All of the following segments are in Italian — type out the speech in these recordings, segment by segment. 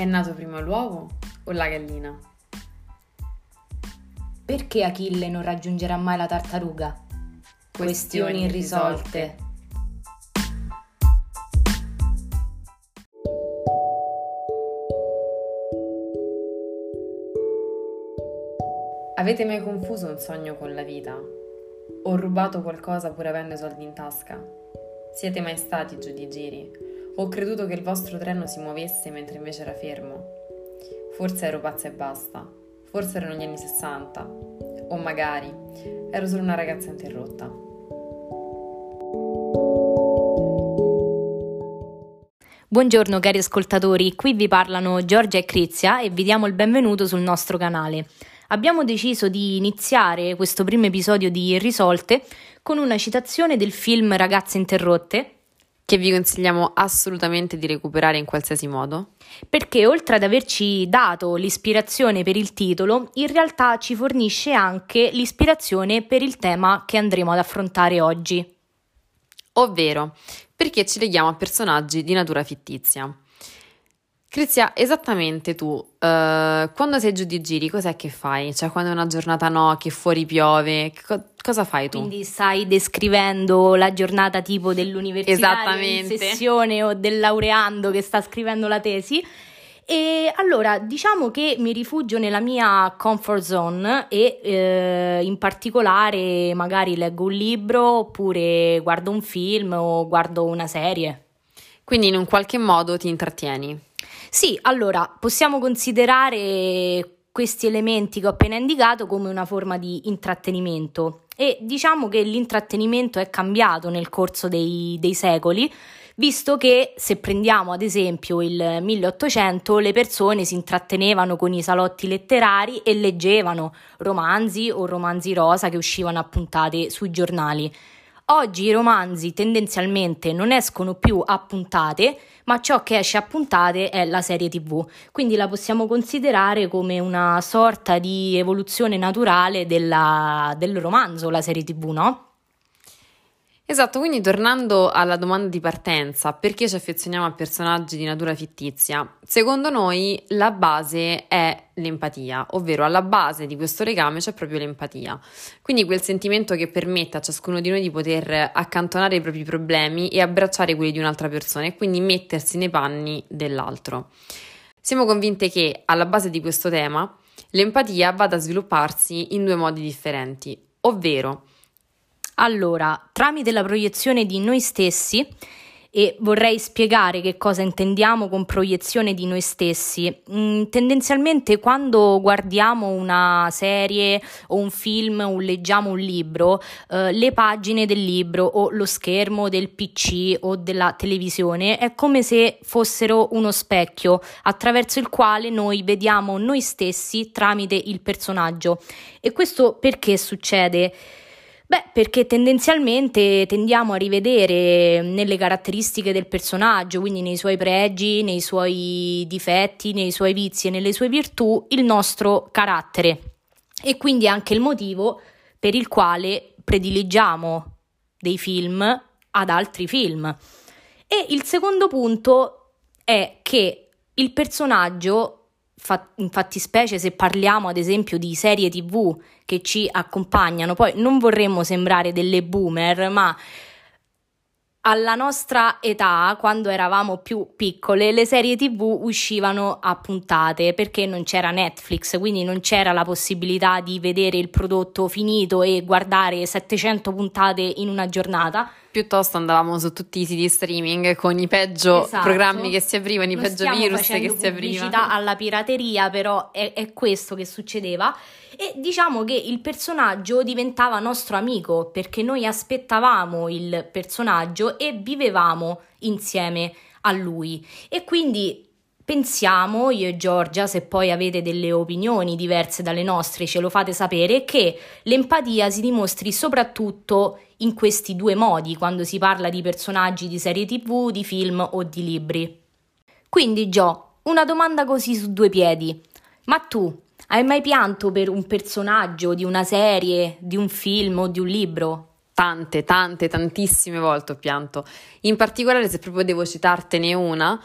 È nato prima l'uovo o la gallina? Perché Achille non raggiungerà mai la tartaruga? Questioni irrisolte. Avete mai confuso un sogno con la vita? O rubato qualcosa pur avendo i soldi in tasca? Siete mai stati giù di giri? Ho creduto che il vostro treno si muovesse mentre invece era fermo. Forse ero pazza e basta. Forse erano gli anni 60. O magari ero solo una ragazza interrotta. Buongiorno cari ascoltatori, qui vi parlano Giorgia e Crizia e vi diamo il benvenuto sul nostro canale. Abbiamo deciso di iniziare questo primo episodio di Irrisolte con una citazione del film Ragazze interrotte che vi consigliamo assolutamente di recuperare in qualsiasi modo. Perché oltre ad averci dato l'ispirazione per il titolo, in realtà ci fornisce anche l'ispirazione per il tema che andremo ad affrontare oggi. Ovvero, perché ci leghiamo a personaggi di natura fittizia. Crizia, esattamente tu, uh, quando sei giù di giri, cos'è che fai? Cioè, quando è una giornata no, che fuori piove, co- cosa fai tu? Quindi stai descrivendo la giornata tipo dell'università in sessione o del laureando che sta scrivendo la tesi. E allora diciamo che mi rifugio nella mia comfort zone e eh, in particolare magari leggo un libro oppure guardo un film o guardo una serie. Quindi in un qualche modo ti intrattieni. Sì, allora possiamo considerare questi elementi che ho appena indicato come una forma di intrattenimento e diciamo che l'intrattenimento è cambiato nel corso dei, dei secoli visto che se prendiamo ad esempio il 1800 le persone si intrattenevano con i salotti letterari e leggevano romanzi o romanzi rosa che uscivano a puntate sui giornali. Oggi i romanzi tendenzialmente non escono più a puntate, ma ciò che esce a puntate è la serie TV, quindi la possiamo considerare come una sorta di evoluzione naturale della, del romanzo, la serie TV, no? Esatto, quindi tornando alla domanda di partenza, perché ci affezioniamo a personaggi di natura fittizia? Secondo noi la base è l'empatia, ovvero alla base di questo legame c'è proprio l'empatia. Quindi quel sentimento che permette a ciascuno di noi di poter accantonare i propri problemi e abbracciare quelli di un'altra persona e quindi mettersi nei panni dell'altro. Siamo convinte che alla base di questo tema l'empatia vada a svilupparsi in due modi differenti, ovvero allora, tramite la proiezione di noi stessi, e vorrei spiegare che cosa intendiamo con proiezione di noi stessi. Mm, tendenzialmente quando guardiamo una serie o un film o leggiamo un libro, eh, le pagine del libro o lo schermo del PC o della televisione è come se fossero uno specchio attraverso il quale noi vediamo noi stessi tramite il personaggio. E questo perché succede? Beh, perché tendenzialmente tendiamo a rivedere nelle caratteristiche del personaggio, quindi nei suoi pregi, nei suoi difetti, nei suoi vizi e nelle sue virtù, il nostro carattere. E quindi anche il motivo per il quale prediligiamo dei film ad altri film. E il secondo punto è che il personaggio infatti specie se parliamo ad esempio di serie tv che ci accompagnano, poi non vorremmo sembrare delle boomer, ma alla nostra età, quando eravamo più piccole, le serie tv uscivano a puntate perché non c'era Netflix, quindi non c'era la possibilità di vedere il prodotto finito e guardare 700 puntate in una giornata. Piuttosto andavamo su tutti i siti streaming con i peggio esatto. programmi che si aprivano, i non peggio virus che si aprivano. alla pirateria, però è, è questo che succedeva e diciamo che il personaggio diventava nostro amico perché noi aspettavamo il personaggio e vivevamo insieme a lui e quindi pensiamo io e Giorgia se poi avete delle opinioni diverse dalle nostre ce lo fate sapere che l'empatia si dimostri soprattutto in questi due modi quando si parla di personaggi di serie tv, di film o di libri. Quindi Gio, una domanda così su due piedi. Ma tu hai mai pianto per un personaggio di una serie, di un film o di un libro? Tante, tante, tantissime volte ho pianto. In particolare, se proprio devo citartene una,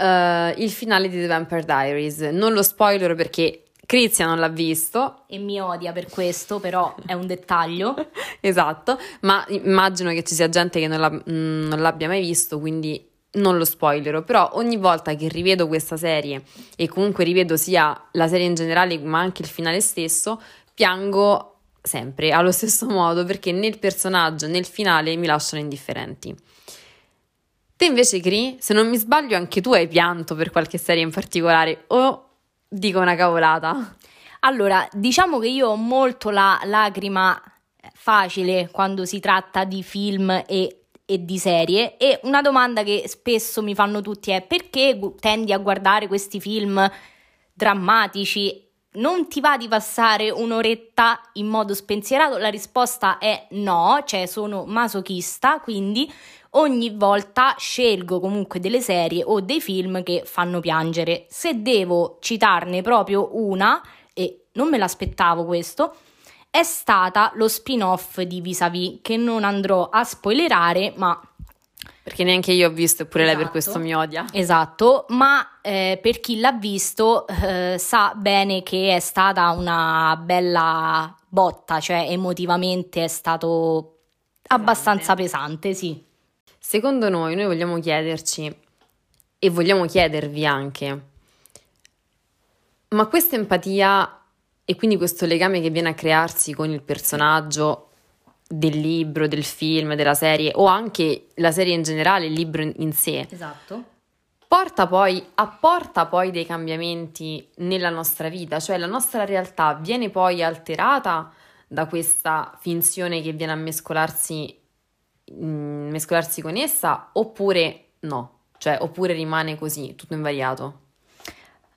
uh, il finale di The Vampire Diaries. Non lo spoiler perché Crizia non l'ha visto. E mi odia per questo, però è un dettaglio. esatto, ma immagino che ci sia gente che non, l'ha, mm, non l'abbia mai visto, quindi non lo spoilerò, però ogni volta che rivedo questa serie e comunque rivedo sia la serie in generale ma anche il finale stesso, piango sempre allo stesso modo perché né il personaggio né il finale mi lasciano indifferenti. Te invece, Cri, se non mi sbaglio, anche tu hai pianto per qualche serie in particolare o dico una cavolata? Allora, diciamo che io ho molto la lacrima facile quando si tratta di film e e di serie e una domanda che spesso mi fanno tutti è perché tendi a guardare questi film drammatici? Non ti va di passare un'oretta in modo spensierato? La risposta è no, cioè sono masochista, quindi ogni volta scelgo comunque delle serie o dei film che fanno piangere. Se devo citarne proprio una, e non me l'aspettavo questo, è stata lo spin-off di Vis-a-Vis, che non andrò a spoilerare, ma perché neanche io ho visto, eppure esatto, lei per questo mi odia. Esatto, ma eh, per chi l'ha visto eh, sa bene che è stata una bella botta, cioè emotivamente è stato abbastanza pesante, sì. Secondo noi, noi vogliamo chiederci e vogliamo chiedervi anche, ma questa empatia e quindi questo legame che viene a crearsi con il personaggio del libro, del film, della serie o anche la serie in generale, il libro in sé. Esatto. Porta poi, apporta poi dei cambiamenti nella nostra vita, cioè la nostra realtà viene poi alterata da questa finzione che viene a mescolarsi, mescolarsi con essa oppure no, cioè oppure rimane così, tutto invariato.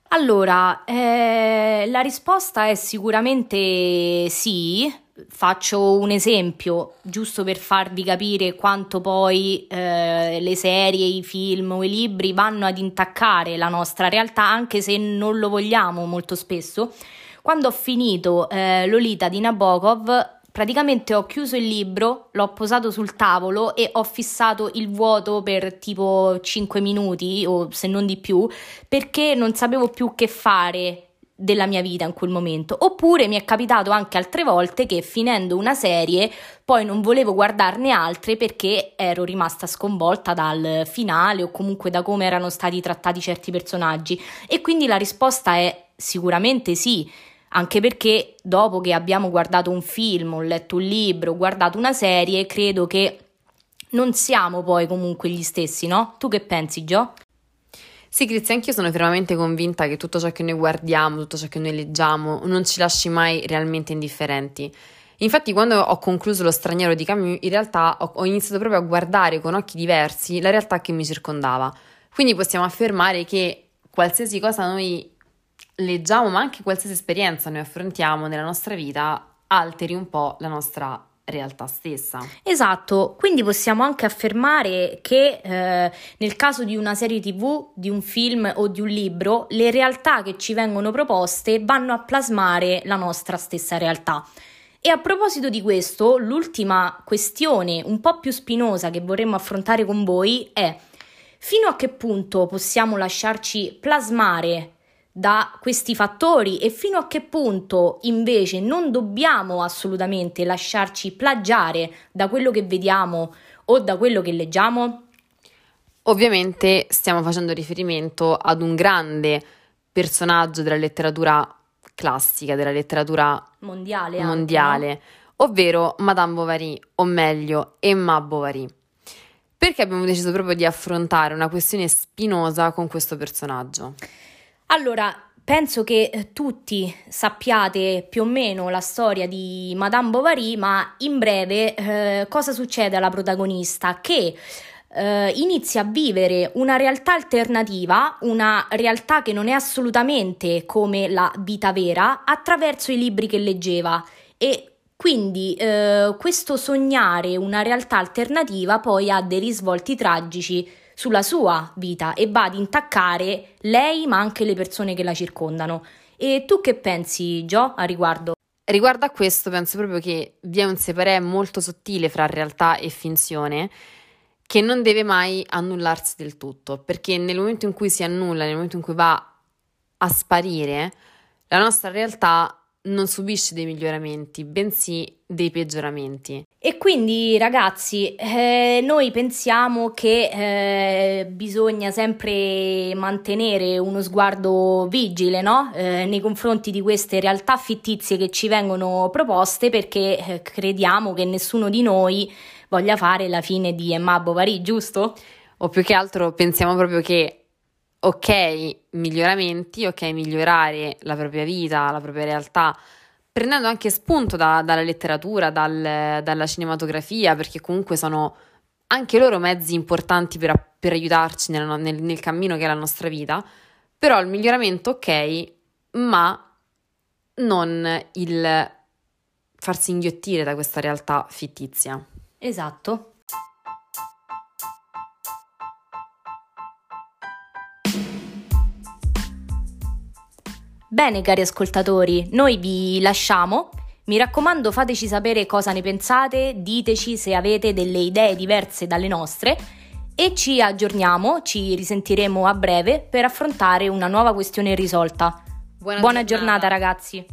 Allora, eh, la risposta è sicuramente sì. Faccio un esempio, giusto per farvi capire quanto poi eh, le serie, i film o i libri vanno ad intaccare la nostra realtà, anche se non lo vogliamo molto spesso. Quando ho finito eh, Lolita di Nabokov, praticamente ho chiuso il libro, l'ho posato sul tavolo e ho fissato il vuoto per tipo 5 minuti o se non di più perché non sapevo più che fare della mia vita in quel momento. Oppure mi è capitato anche altre volte che finendo una serie poi non volevo guardarne altre perché ero rimasta sconvolta dal finale o comunque da come erano stati trattati certi personaggi. E quindi la risposta è sicuramente sì anche perché dopo che abbiamo guardato un film, ho letto un libro, guardato una serie, credo che non siamo poi comunque gli stessi, no? Tu che pensi, Gio? Sì, Crizia, anch'io sono fermamente convinta che tutto ciò che noi guardiamo, tutto ciò che noi leggiamo, non ci lasci mai realmente indifferenti. Infatti, quando ho concluso Lo straniero di Camus, in realtà ho, ho iniziato proprio a guardare con occhi diversi la realtà che mi circondava. Quindi possiamo affermare che qualsiasi cosa noi leggiamo, ma anche qualsiasi esperienza noi affrontiamo nella nostra vita, alteri un po' la nostra realtà stessa. Esatto, quindi possiamo anche affermare che eh, nel caso di una serie tv, di un film o di un libro, le realtà che ci vengono proposte vanno a plasmare la nostra stessa realtà. E a proposito di questo, l'ultima questione un po' più spinosa che vorremmo affrontare con voi è fino a che punto possiamo lasciarci plasmare da questi fattori e fino a che punto invece non dobbiamo assolutamente lasciarci plagiare da quello che vediamo o da quello che leggiamo? Ovviamente stiamo facendo riferimento ad un grande personaggio della letteratura classica, della letteratura mondiale, mondiale anche, no? ovvero Madame Bovary, o meglio Emma Bovary. Perché abbiamo deciso proprio di affrontare una questione spinosa con questo personaggio? Allora, penso che eh, tutti sappiate più o meno la storia di Madame Bovary, ma in breve eh, cosa succede alla protagonista? Che eh, inizia a vivere una realtà alternativa, una realtà che non è assolutamente come la vita vera, attraverso i libri che leggeva e quindi eh, questo sognare una realtà alternativa poi ha dei risvolti tragici sulla sua vita e va ad intaccare lei ma anche le persone che la circondano. E tu che pensi, Gio, a riguardo? Riguardo a questo penso proprio che vi è un separé molto sottile fra realtà e finzione che non deve mai annullarsi del tutto, perché nel momento in cui si annulla, nel momento in cui va a sparire, la nostra realtà non subisce dei miglioramenti, bensì dei peggioramenti. E quindi ragazzi, eh, noi pensiamo che eh, bisogna sempre mantenere uno sguardo vigile no? eh, nei confronti di queste realtà fittizie che ci vengono proposte perché eh, crediamo che nessuno di noi voglia fare la fine di Emma Bovary, giusto? O più che altro pensiamo proprio che ok, miglioramenti, ok, migliorare la propria vita, la propria realtà, prendendo anche spunto da, dalla letteratura, dal, dalla cinematografia, perché comunque sono anche loro mezzi importanti per, per aiutarci nel, nel, nel cammino che è la nostra vita, però il miglioramento ok, ma non il farsi inghiottire da questa realtà fittizia. Esatto. Bene cari ascoltatori, noi vi lasciamo. Mi raccomando fateci sapere cosa ne pensate, diteci se avete delle idee diverse dalle nostre e ci aggiorniamo, ci risentiremo a breve per affrontare una nuova questione irrisolta. Buona, Buona giornata. giornata ragazzi.